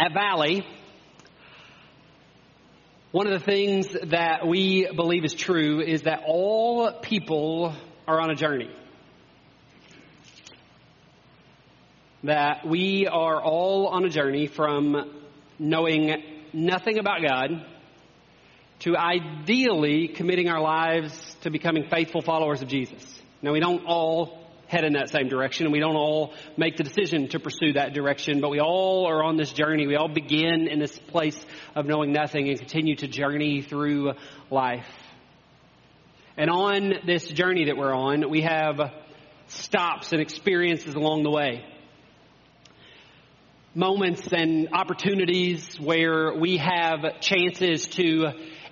At Valley, one of the things that we believe is true is that all people are on a journey. That we are all on a journey from knowing nothing about God to ideally committing our lives to becoming faithful followers of Jesus. Now, we don't all head in that same direction, and we don't all make the decision to pursue that direction, but we all are on this journey. We all begin in this place of knowing nothing and continue to journey through life. And on this journey that we're on, we have stops and experiences along the way. Moments and opportunities where we have chances to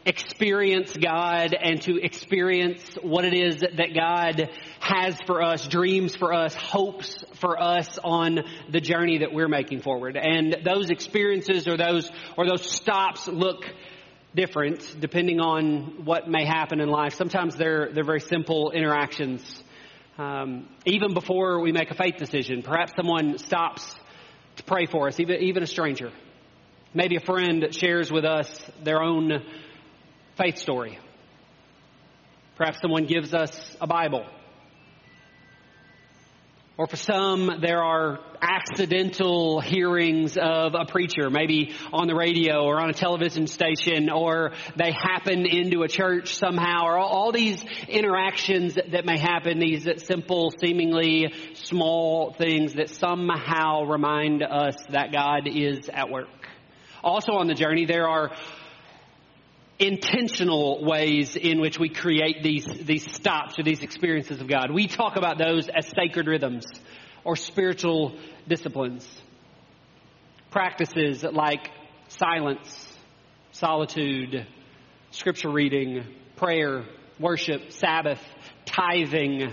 experience God and to experience what it is that God has for us, dreams for us, hopes for us on the journey that we're making forward. And those experiences or those, or those stops look different depending on what may happen in life. Sometimes they're, they're very simple interactions. Um, even before we make a faith decision, perhaps someone stops to pray for us, even, even a stranger. Maybe a friend shares with us their own faith story. Perhaps someone gives us a Bible. Or for some, there are accidental hearings of a preacher, maybe on the radio or on a television station, or they happen into a church somehow, or all these interactions that may happen, these simple, seemingly small things that somehow remind us that God is at work. Also on the journey, there are intentional ways in which we create these, these stops or these experiences of God. We talk about those as sacred rhythms or spiritual disciplines. Practices like silence, solitude, scripture reading, prayer, worship, Sabbath, tithing.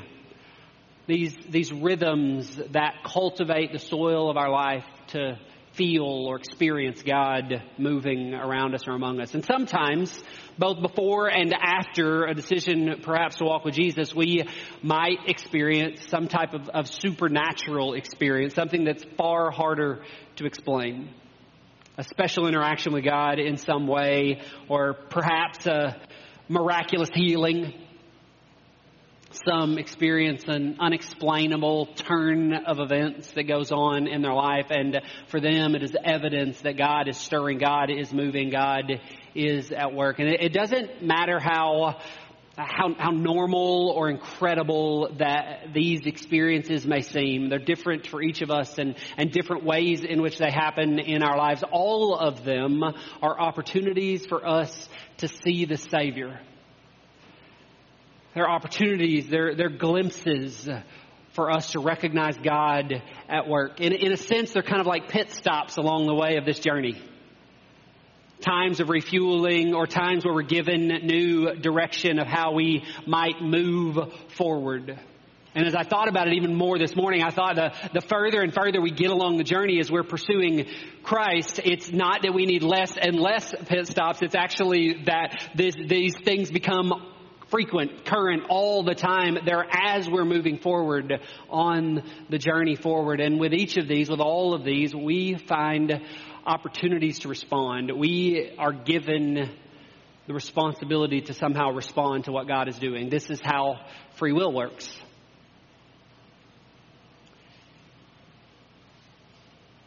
These, these rhythms that cultivate the soil of our life to feel or experience God moving around us or among us. And sometimes, both before and after a decision perhaps to walk with Jesus, we might experience some type of, of supernatural experience, something that's far harder to explain. A special interaction with God in some way, or perhaps a miraculous healing some experience an unexplainable turn of events that goes on in their life. And for them, it is evidence that God is stirring, God is moving, God is at work. And it, doesn't matter how how, how normal or incredible that these experiences may seem. They're different for each of us and, and different ways in which they happen in our lives. All of them are opportunities for us to see the Savior they're opportunities, they're, they're glimpses for us to recognize God at work. In, in a sense, they're kind of like pit stops along the way of this journey. Times of refueling or times where we're given new direction of how we might move forward. And as I thought about it even more this morning, I thought the, the further and further we get along the journey as we're pursuing Christ, it's not that we need less and less pit stops. It's actually that this, these things become frequent, current, all the time. They're as we're moving forward on the journey forward. And with each of these, with all of these, we find opportunities to respond. We are given the responsibility to somehow respond to what God is doing. This is how free will works.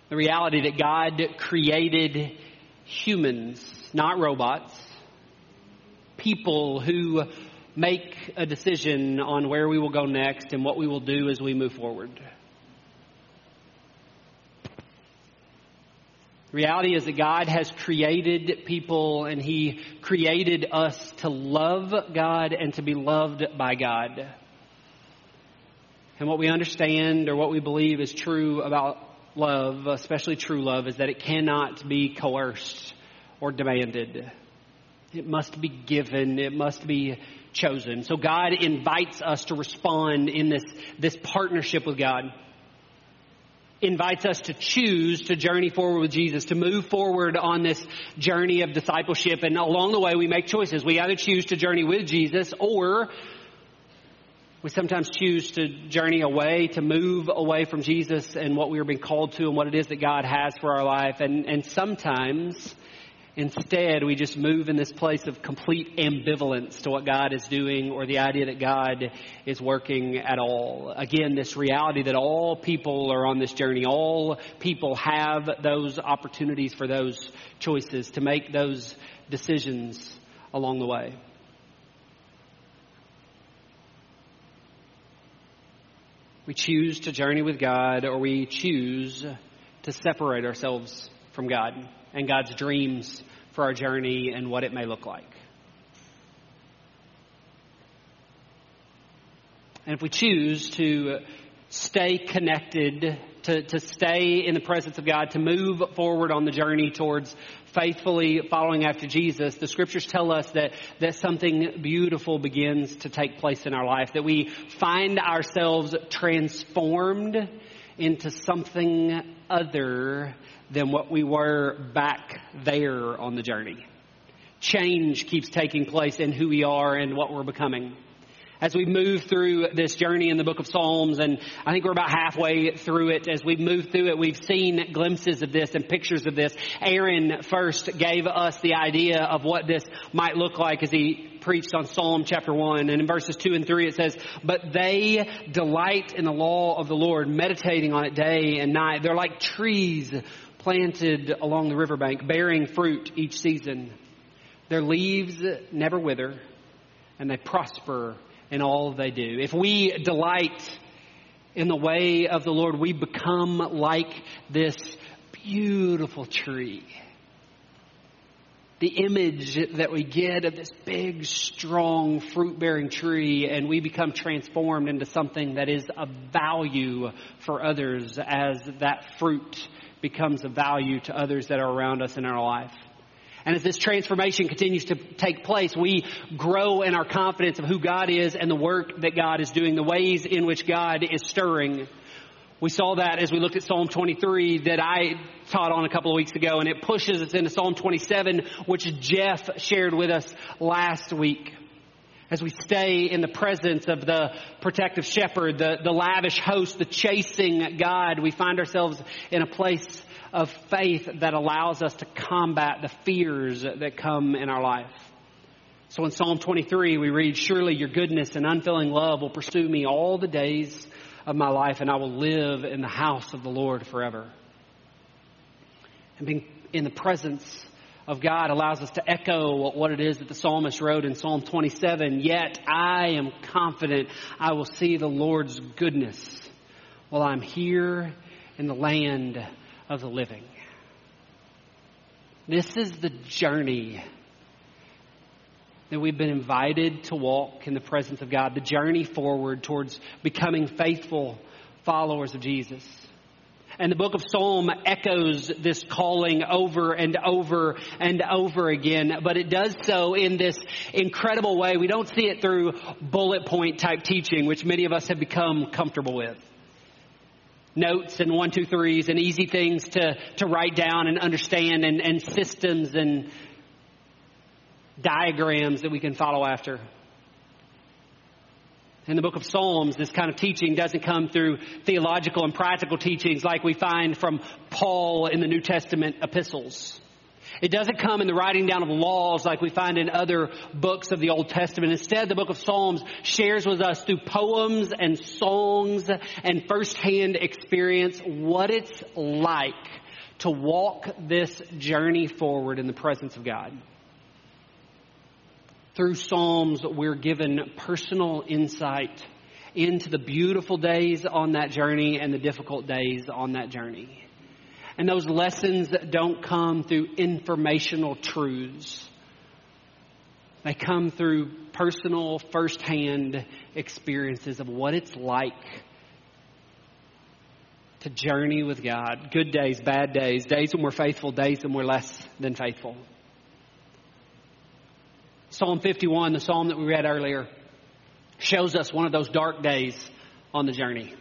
The reality that God created humans, not robots, people who make a decision on where we will go next and what we will do as we move forward. The reality is that God has created people and He created us to love God and to be loved by God. And what we understand or what we believe is true about love, especially true love, is that it cannot be coerced or demanded. It must be given. It must be chosen. So God invites us to respond in this, this partnership with God. Invites us to choose to journey forward with Jesus, to move forward on this journey of discipleship. And along the way, we make choices. We either choose to journey with Jesus or We sometimes choose to journey away, to move away from Jesus and what we are being called to and what it is that God has for our life. And, and sometimes, instead, we just move in this place of complete ambivalence to what God is doing or the idea that God is working at all. Again, this reality that all people are on this journey. All people have those opportunities for those choices, to make those decisions along the way. We choose to journey with God or we choose to separate ourselves from God and God's dreams for our journey and what it may look like. And if we choose to stay connected, to, to stay in the presence of God, to move forward on the journey towards faithfully following after Jesus, the scriptures tell us that, that something beautiful begins to take place in our life, that we find ourselves transformed into something other than what we were back there on the journey. Change keeps taking place in who we are and what we're becoming as we move through this journey in the book of Psalms, and I think we're about halfway through it. As we've moved through it, we've seen glimpses of this and pictures of this. Aaron first gave us the idea of what this might look like as he preached on Psalm chapter 1. And in verses 2 and 3 it says, But they delight in the law of the Lord, meditating on it day and night. They're like trees planted along the riverbank, bearing fruit each season. Their leaves never wither, and they prosper in all they do. If we delight in the way of the Lord, we become like this beautiful tree. The image that we get of this big, strong, fruit bearing tree, and we become transformed into something that is of value for others as that fruit becomes of value to others that are around us in our life. And as this transformation continues to take place, we grow in our confidence of who God is and the work that God is doing, the ways in which God is stirring. We saw that as we looked at Psalm 23 that I taught on a couple of weeks ago, and it pushes us into Psalm 27, which Jeff shared with us last week. As we stay in the presence of the protective shepherd, the, the lavish host, the chasing God, we find ourselves in a place of faith that allows us to combat the fears that come in our life. So in Psalm 23, we read, Surely your goodness and unfailing love will pursue me all the days of my life, and I will live in the house of the Lord forever. And being in the presence of God allows us to echo what it is that the psalmist wrote in Psalm 27 Yet I am confident I will see the Lord's goodness while I'm here in the land of the living. This is the journey that we've been invited to walk in the presence of God, the journey forward towards becoming faithful followers of Jesus. And the book of Psalm echoes this calling over and over and over again, but it does so in this incredible way. We don't see it through bullet point type teaching, which many of us have become comfortable with notes and one, two, threes and easy things to, to write down and understand and, and systems and diagrams that we can follow after. In the book of Psalms, this kind of teaching doesn't come through theological and practical teachings like we find from Paul in the New Testament epistles. It doesn't come in the writing down of laws like we find in other books of the Old Testament. Instead, the book of Psalms shares with us through poems and songs and firsthand experience what it's like to walk this journey forward in the presence of God. Through Psalms, we're given personal insight into the beautiful days on that journey and the difficult days on that journey. And those lessons that don't come through informational truths. They come through personal, firsthand experiences of what it's like to journey with God. Good days, bad days, days when we're faithful, days when we're less than faithful. Psalm 51, the psalm that we read earlier, shows us one of those dark days on the journey.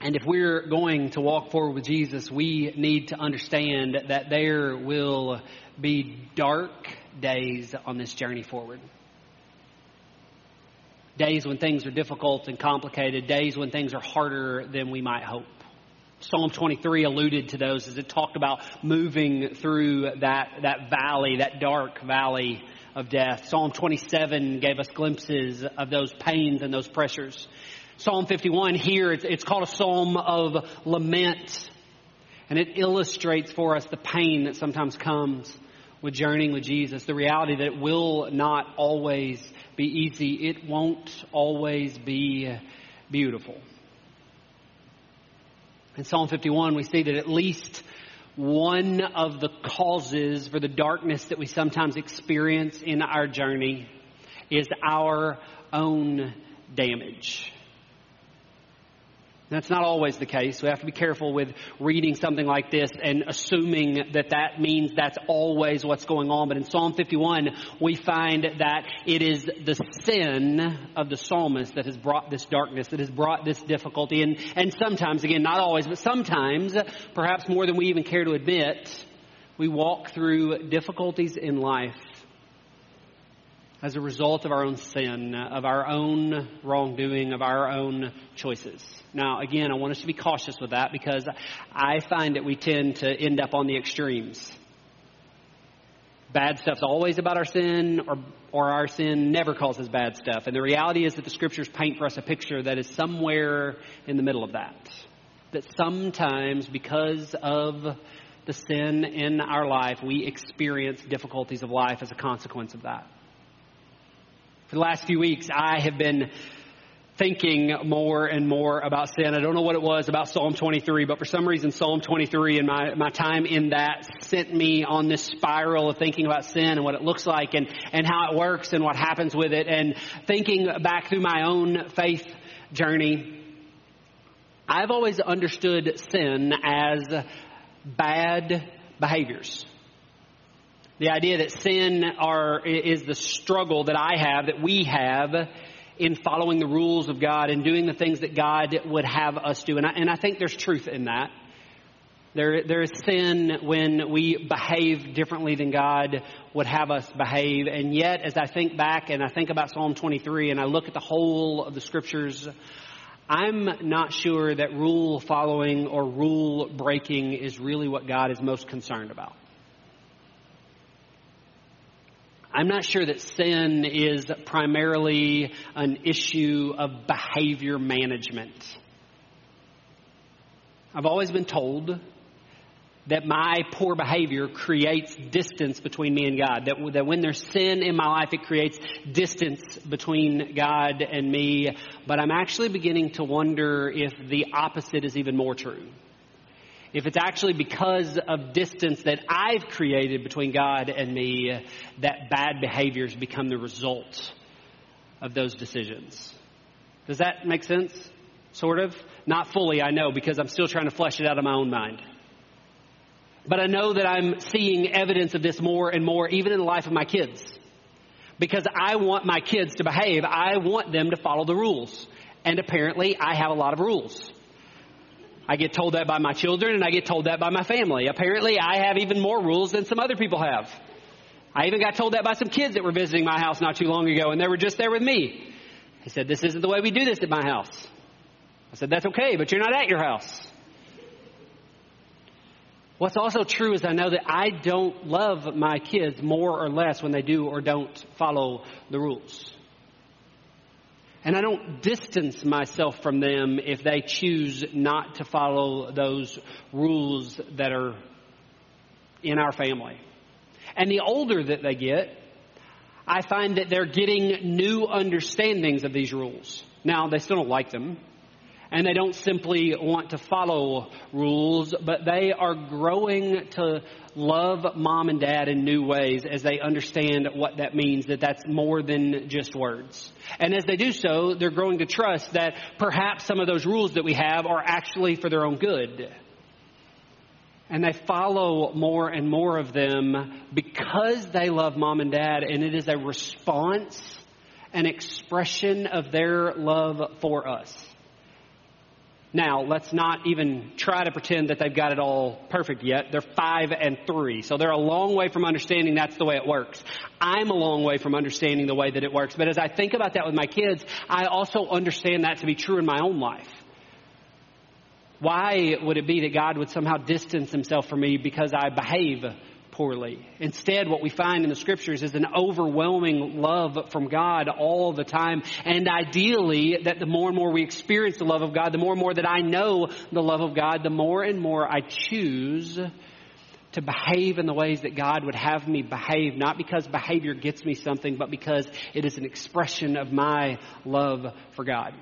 And if we're going to walk forward with Jesus, we need to understand that there will be dark days on this journey forward. days when things are difficult and complicated, days when things are harder than we might hope. Psalm 23 alluded to those as it talked about moving through that, that valley, that dark valley of death. Psalm 27 gave us glimpses of those pains and those pressures. Psalm 51 here, it's, it's called a psalm of lament. And it illustrates for us the pain that sometimes comes with journeying with Jesus. The reality that it will not always be easy. It won't always be beautiful. In Psalm 51, we see that at least one of the causes for the darkness that we sometimes experience in our journey is our own damage. That's not always the case. We have to be careful with reading something like this and assuming that that means that's always what's going on. But in Psalm 51, we find that it is the sin of the psalmist that has brought this darkness, that has brought this difficulty. And, and sometimes, again, not always, but sometimes, perhaps more than we even care to admit, we walk through difficulties in life as a result of our own sin, of our own wrongdoing, of our own choices. Now, again, I want us to be cautious with that because I find that we tend to end up on the extremes. Bad stuff's always about our sin, or, or our sin never causes bad stuff. And the reality is that the scriptures paint for us a picture that is somewhere in the middle of that. That sometimes, because of the sin in our life, we experience difficulties of life as a consequence of that. For the last few weeks, I have been thinking more and more about sin. I don't know what it was about Psalm 23, but for some reason, Psalm 23 and my, my time in that sent me on this spiral of thinking about sin and what it looks like and, and how it works and what happens with it. And thinking back through my own faith journey, I've always understood sin as bad behaviors. The idea that sin are, is the struggle that I have, that we have in following the rules of God and doing the things that God would have us do. And I, and I think there's truth in that. There, there is sin when we behave differently than God would have us behave. And yet, as I think back and I think about Psalm 23 and I look at the whole of the scriptures, I'm not sure that rule following or rule breaking is really what God is most concerned about. I'm not sure that sin is primarily an issue of behavior management. I've always been told that my poor behavior creates distance between me and God. That, that when there's sin in my life, it creates distance between God and me. But I'm actually beginning to wonder if the opposite is even more true if it's actually because of distance that I've created between God and me that bad behaviors become the result of those decisions. Does that make sense? Sort of? Not fully, I know, because I'm still trying to flesh it out of my own mind. But I know that I'm seeing evidence of this more and more, even in the life of my kids. Because I want my kids to behave. I want them to follow the rules. And apparently, I have a lot of rules. I get told that by my children and I get told that by my family. Apparently, I have even more rules than some other people have. I even got told that by some kids that were visiting my house not too long ago and they were just there with me. They said, This isn't the way we do this at my house. I said, That's okay, but you're not at your house. What's also true is I know that I don't love my kids more or less when they do or don't follow the rules. And I don't distance myself from them if they choose not to follow those rules that are in our family. And the older that they get, I find that they're getting new understandings of these rules. Now, they still don't like them, and they don't simply want to follow rules, but they are growing to love mom and dad in new ways as they understand what that means, that that's more than just words. And as they do so, they're growing to trust that perhaps some of those rules that we have are actually for their own good. And they follow more and more of them because they love mom and dad, and it is a response, an expression of their love for us. Now, let's not even try to pretend that they've got it all perfect yet. They're five and three. So they're a long way from understanding that's the way it works. I'm a long way from understanding the way that it works. But as I think about that with my kids, I also understand that to be true in my own life. Why would it be that God would somehow distance himself from me because I behave poorly. Instead, what we find in the scriptures is an overwhelming love from God all the time. And ideally, that the more and more we experience the love of God, the more and more that I know the love of God, the more and more I choose to behave in the ways that God would have me behave, not because behavior gets me something, but because it is an expression of my love for God.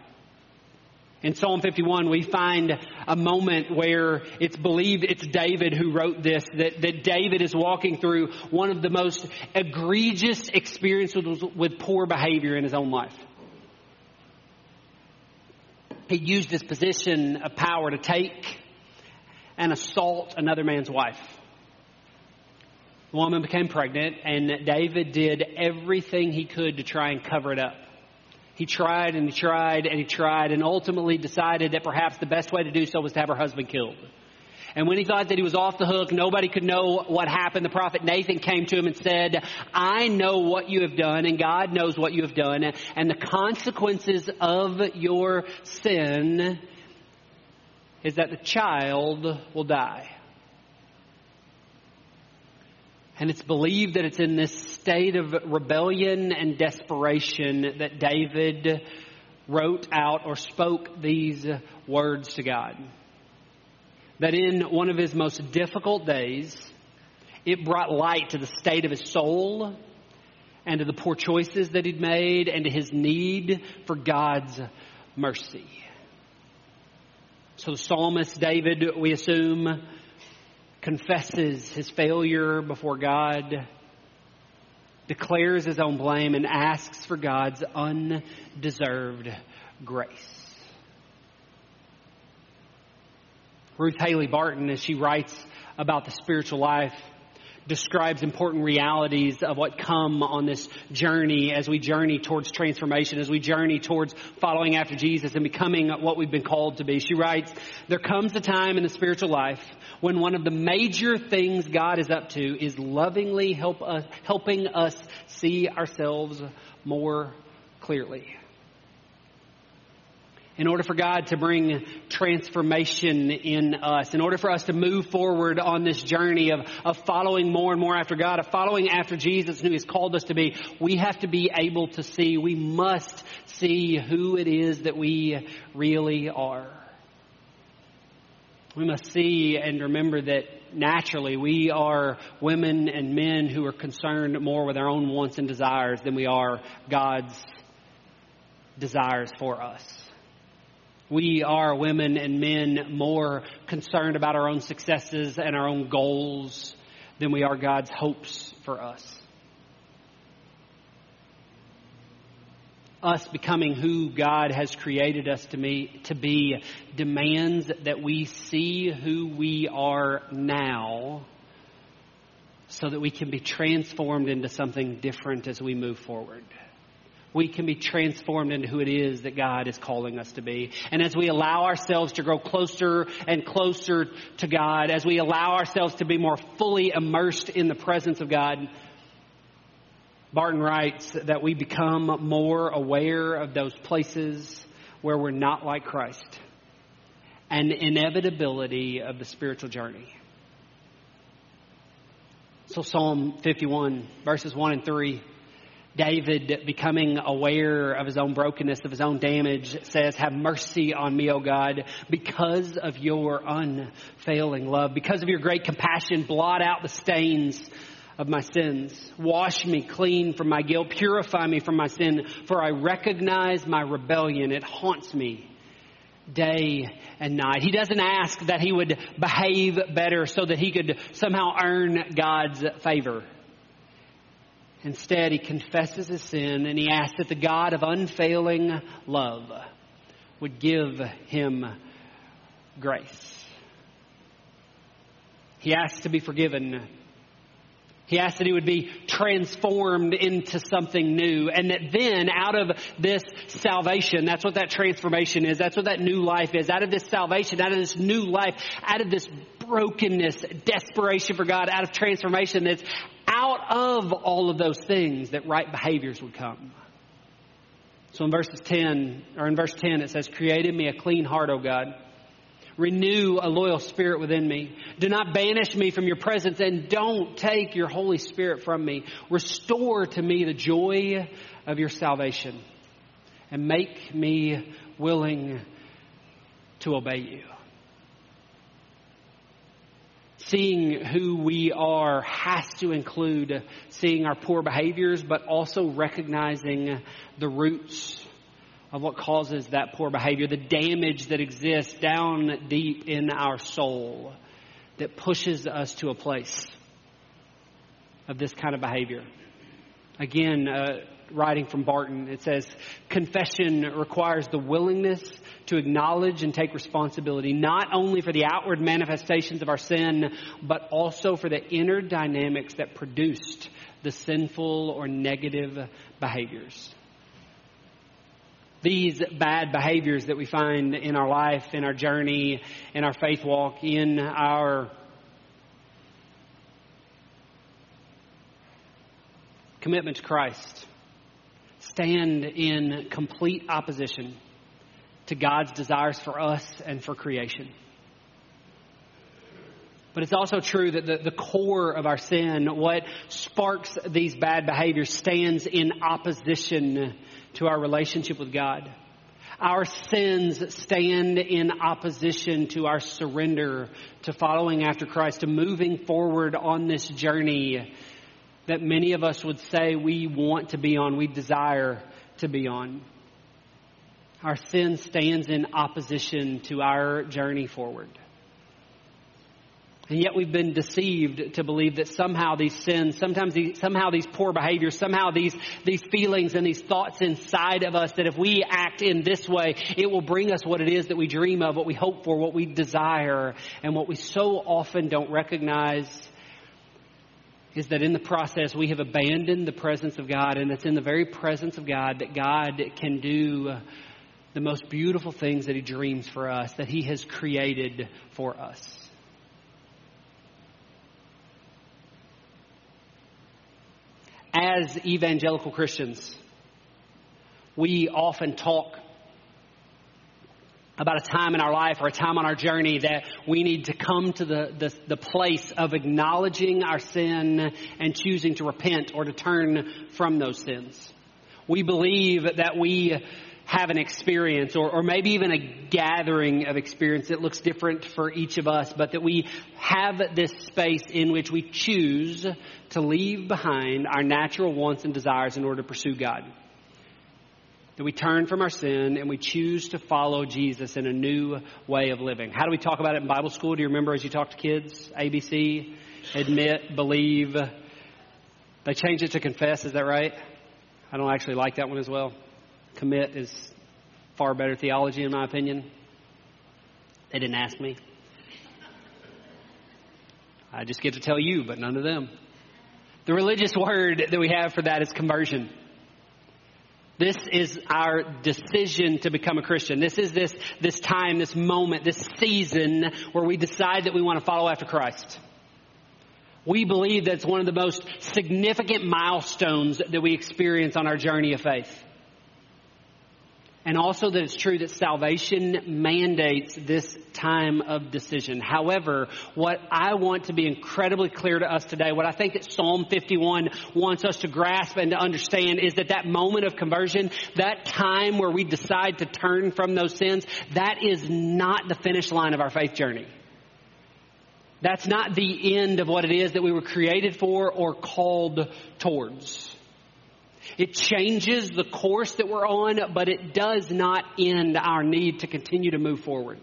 In Psalm 51, we find a moment where it's believed it's David who wrote this, that, that David is walking through one of the most egregious experiences with poor behavior in his own life. He used his position of power to take and assault another man's wife. The woman became pregnant, and David did everything he could to try and cover it up. He tried and he tried and he tried and ultimately decided that perhaps the best way to do so was to have her husband killed. And when he thought that he was off the hook, nobody could know what happened. The prophet Nathan came to him and said, I know what you have done and God knows what you have done and the consequences of your sin is that the child will die. And it's believed that it's in this state of rebellion and desperation that David wrote out or spoke these words to God. That in one of his most difficult days, it brought light to the state of his soul and to the poor choices that he'd made and to his need for God's mercy. So the psalmist David, we assume, confesses his failure before God, declares his own blame, and asks for God's undeserved grace. Ruth Haley Barton, as she writes about the spiritual life, describes important realities of what come on this journey as we journey towards transformation, as we journey towards following after Jesus and becoming what we've been called to be. She writes, there comes a time in the spiritual life when one of the major things God is up to is lovingly help us, helping us see ourselves more clearly in order for God to bring transformation in us, in order for us to move forward on this journey of, of following more and more after God, of following after Jesus who He's called us to be, we have to be able to see, we must see who it is that we really are. We must see and remember that naturally we are women and men who are concerned more with our own wants and desires than we are God's desires for us. We are women and men more concerned about our own successes and our own goals than we are God's hopes for us. Us becoming who God has created us to, to be demands that we see who we are now so that we can be transformed into something different as we move forward we can be transformed into who it is that God is calling us to be. And as we allow ourselves to grow closer and closer to God, as we allow ourselves to be more fully immersed in the presence of God, Barton writes that we become more aware of those places where we're not like Christ and the inevitability of the spiritual journey. So Psalm 51 verses 1 and 3 David, becoming aware of his own brokenness, of his own damage, says, Have mercy on me, O God, because of your unfailing love, because of your great compassion, blot out the stains of my sins. Wash me clean from my guilt, purify me from my sin, for I recognize my rebellion. It haunts me day and night. He doesn't ask that he would behave better so that he could somehow earn God's favor. Instead, he confesses his sin and he asks that the God of unfailing love would give him grace. He asks to be forgiven He asks that he would be transformed into something new. And that then out of this salvation, that's what that transformation is. That's what that new life is. Out of this salvation, out of this new life, out of this brokenness, desperation for God, out of transformation, that's out of all of those things that right behaviors would come. So in verses 10, or in verse 10, it says, Create in me a clean heart, O God Renew a loyal spirit within me. Do not banish me from your presence and don't take your Holy Spirit from me. Restore to me the joy of your salvation and make me willing to obey you. Seeing who we are has to include seeing our poor behaviors, but also recognizing the roots of what causes that poor behavior, the damage that exists down deep in our soul that pushes us to a place of this kind of behavior. Again, uh, writing from Barton, it says, confession requires the willingness to acknowledge and take responsibility, not only for the outward manifestations of our sin, but also for the inner dynamics that produced the sinful or negative behaviors. These bad behaviors that we find in our life, in our journey, in our faith walk, in our commitment to Christ stand in complete opposition to God's desires for us and for creation. But it's also true that the, the core of our sin, what sparks these bad behaviors, stands in opposition to our relationship with God. Our sins stand in opposition to our surrender to following after Christ, to moving forward on this journey that many of us would say we want to be on, we desire to be on. Our sin stands in opposition to our journey forward. And yet we've been deceived to believe that somehow these sins, sometimes these, somehow these poor behaviors, somehow these, these feelings and these thoughts inside of us, that if we act in this way, it will bring us what it is that we dream of, what we hope for, what we desire, and what we so often don't recognize is that in the process we have abandoned the presence of God, and it's in the very presence of God that God can do uh, the most beautiful things that He dreams for us, that He has created for us. as evangelical Christians, we often talk about a time in our life or a time on our journey that we need to come to the, the, the, place of acknowledging our sin and choosing to repent or to turn from those sins. We believe that we have an experience or, or maybe even a gathering of experience that looks different for each of us, but that we have this space in which we choose to leave behind our natural wants and desires in order to pursue God. That we turn from our sin and we choose to follow Jesus in a new way of living. How do we talk about it in Bible school? Do you remember as you talk to kids? ABC, admit, believe. They changed it to confess, is that right? I don't actually like that one as well commit is far better theology, in my opinion. They didn't ask me. I just get to tell you, but none of them. The religious word that we have for that is conversion. This is our decision to become a Christian. This is this, this time, this moment, this season where we decide that we want to follow after Christ. We believe that's one of the most significant milestones that we experience on our journey of faith and also that it's true that salvation mandates this time of decision. However, what I want to be incredibly clear to us today, what I think that Psalm 51 wants us to grasp and to understand is that that moment of conversion, that time where we decide to turn from those sins, that is not the finish line of our faith journey. That's not the end of what it is that we were created for or called towards. It changes the course that we're on, but it does not end our need to continue to move forward.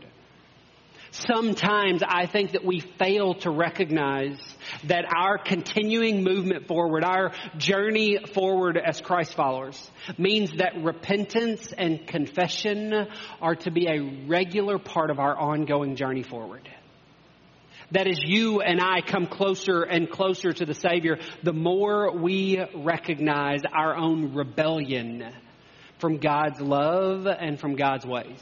Sometimes I think that we fail to recognize that our continuing movement forward, our journey forward as Christ followers, means that repentance and confession are to be a regular part of our ongoing journey forward. That as you and I come closer and closer to the Savior, the more we recognize our own rebellion from God's love and from God's ways.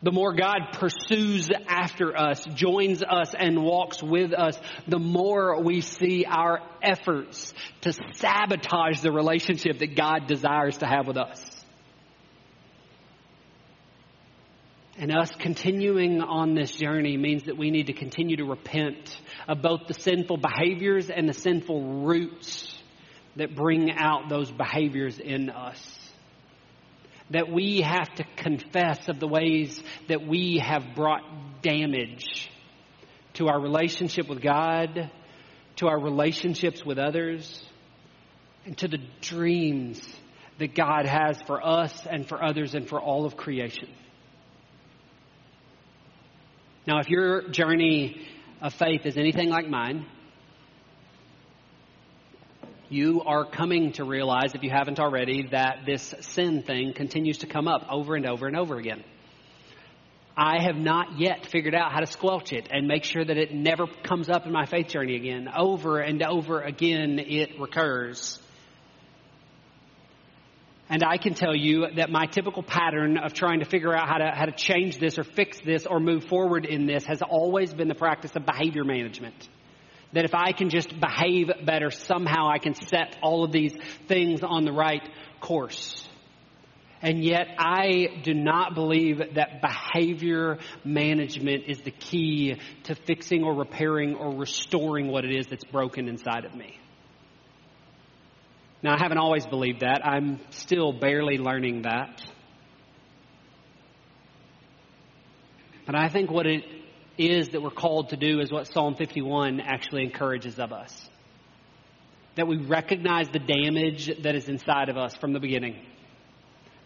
The more God pursues after us, joins us, and walks with us, the more we see our efforts to sabotage the relationship that God desires to have with us. And us continuing on this journey means that we need to continue to repent of both the sinful behaviors and the sinful roots that bring out those behaviors in us. That we have to confess of the ways that we have brought damage to our relationship with God, to our relationships with others, and to the dreams that God has for us and for others and for all of creation. Now, if your journey of faith is anything like mine, you are coming to realize, if you haven't already, that this sin thing continues to come up over and over and over again. I have not yet figured out how to squelch it and make sure that it never comes up in my faith journey again. Over and over again, it recurs. And I can tell you that my typical pattern of trying to figure out how to, how to change this or fix this or move forward in this has always been the practice of behavior management. That if I can just behave better, somehow I can set all of these things on the right course. And yet I do not believe that behavior management is the key to fixing or repairing or restoring what it is that's broken inside of me. Now, I haven't always believed that. I'm still barely learning that. But I think what it is that we're called to do is what Psalm 51 actually encourages of us. That we recognize the damage that is inside of us from the beginning.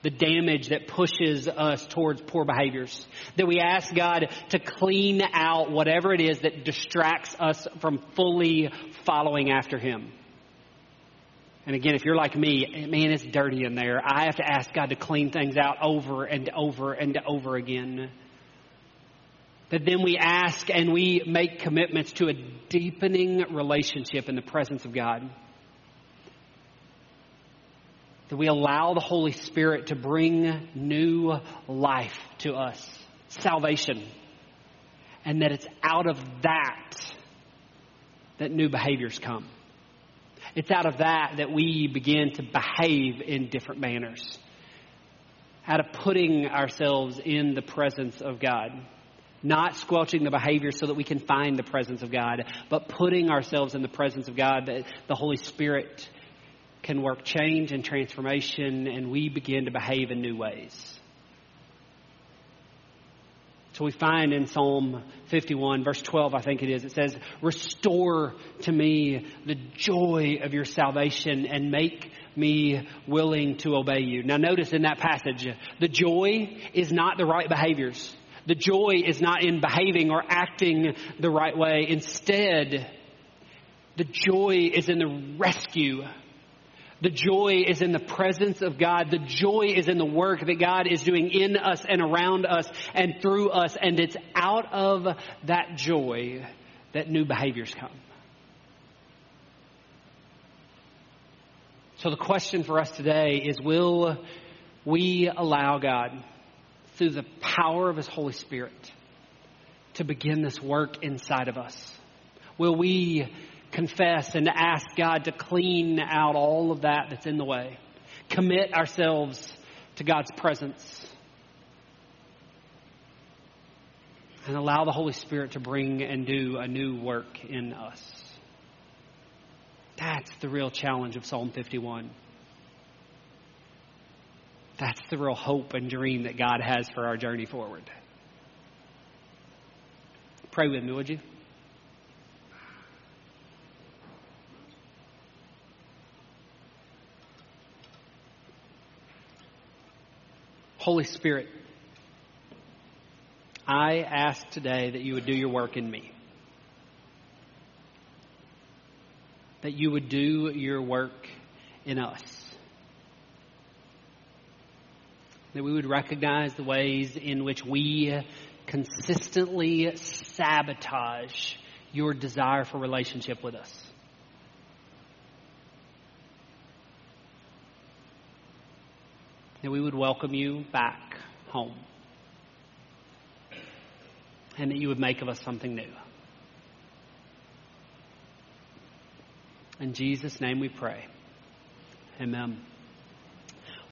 The damage that pushes us towards poor behaviors. That we ask God to clean out whatever it is that distracts us from fully following after Him. And again, if you're like me, man, it's dirty in there. I have to ask God to clean things out over and over and over again. That then we ask and we make commitments to a deepening relationship in the presence of God. That we allow the Holy Spirit to bring new life to us, salvation. And that it's out of that that new behaviors come. It's out of that that we begin to behave in different manners. Out of putting ourselves in the presence of God. Not squelching the behavior so that we can find the presence of God, but putting ourselves in the presence of God that the Holy Spirit can work change and transformation and we begin to behave in new ways. So we find in Psalm 51, verse 12, I think it is, it says, Restore to me the joy of your salvation and make me willing to obey you. Now notice in that passage, the joy is not the right behaviors. The joy is not in behaving or acting the right way. Instead, the joy is in the rescue the joy is in the presence of God. The joy is in the work that God is doing in us and around us and through us. And it's out of that joy that new behaviors come. So the question for us today is will we allow God, through the power of His Holy Spirit, to begin this work inside of us? Will we confess and ask God to clean out all of that that's in the way. Commit ourselves to God's presence. And allow the Holy Spirit to bring and do a new work in us. That's the real challenge of Psalm 51. That's the real hope and dream that God has for our journey forward. Pray with me, would you? Holy Spirit, I ask today that you would do your work in me. That you would do your work in us. That we would recognize the ways in which we consistently sabotage your desire for relationship with us. That we would welcome you back home. And that you would make of us something new. In Jesus' name we pray. Amen.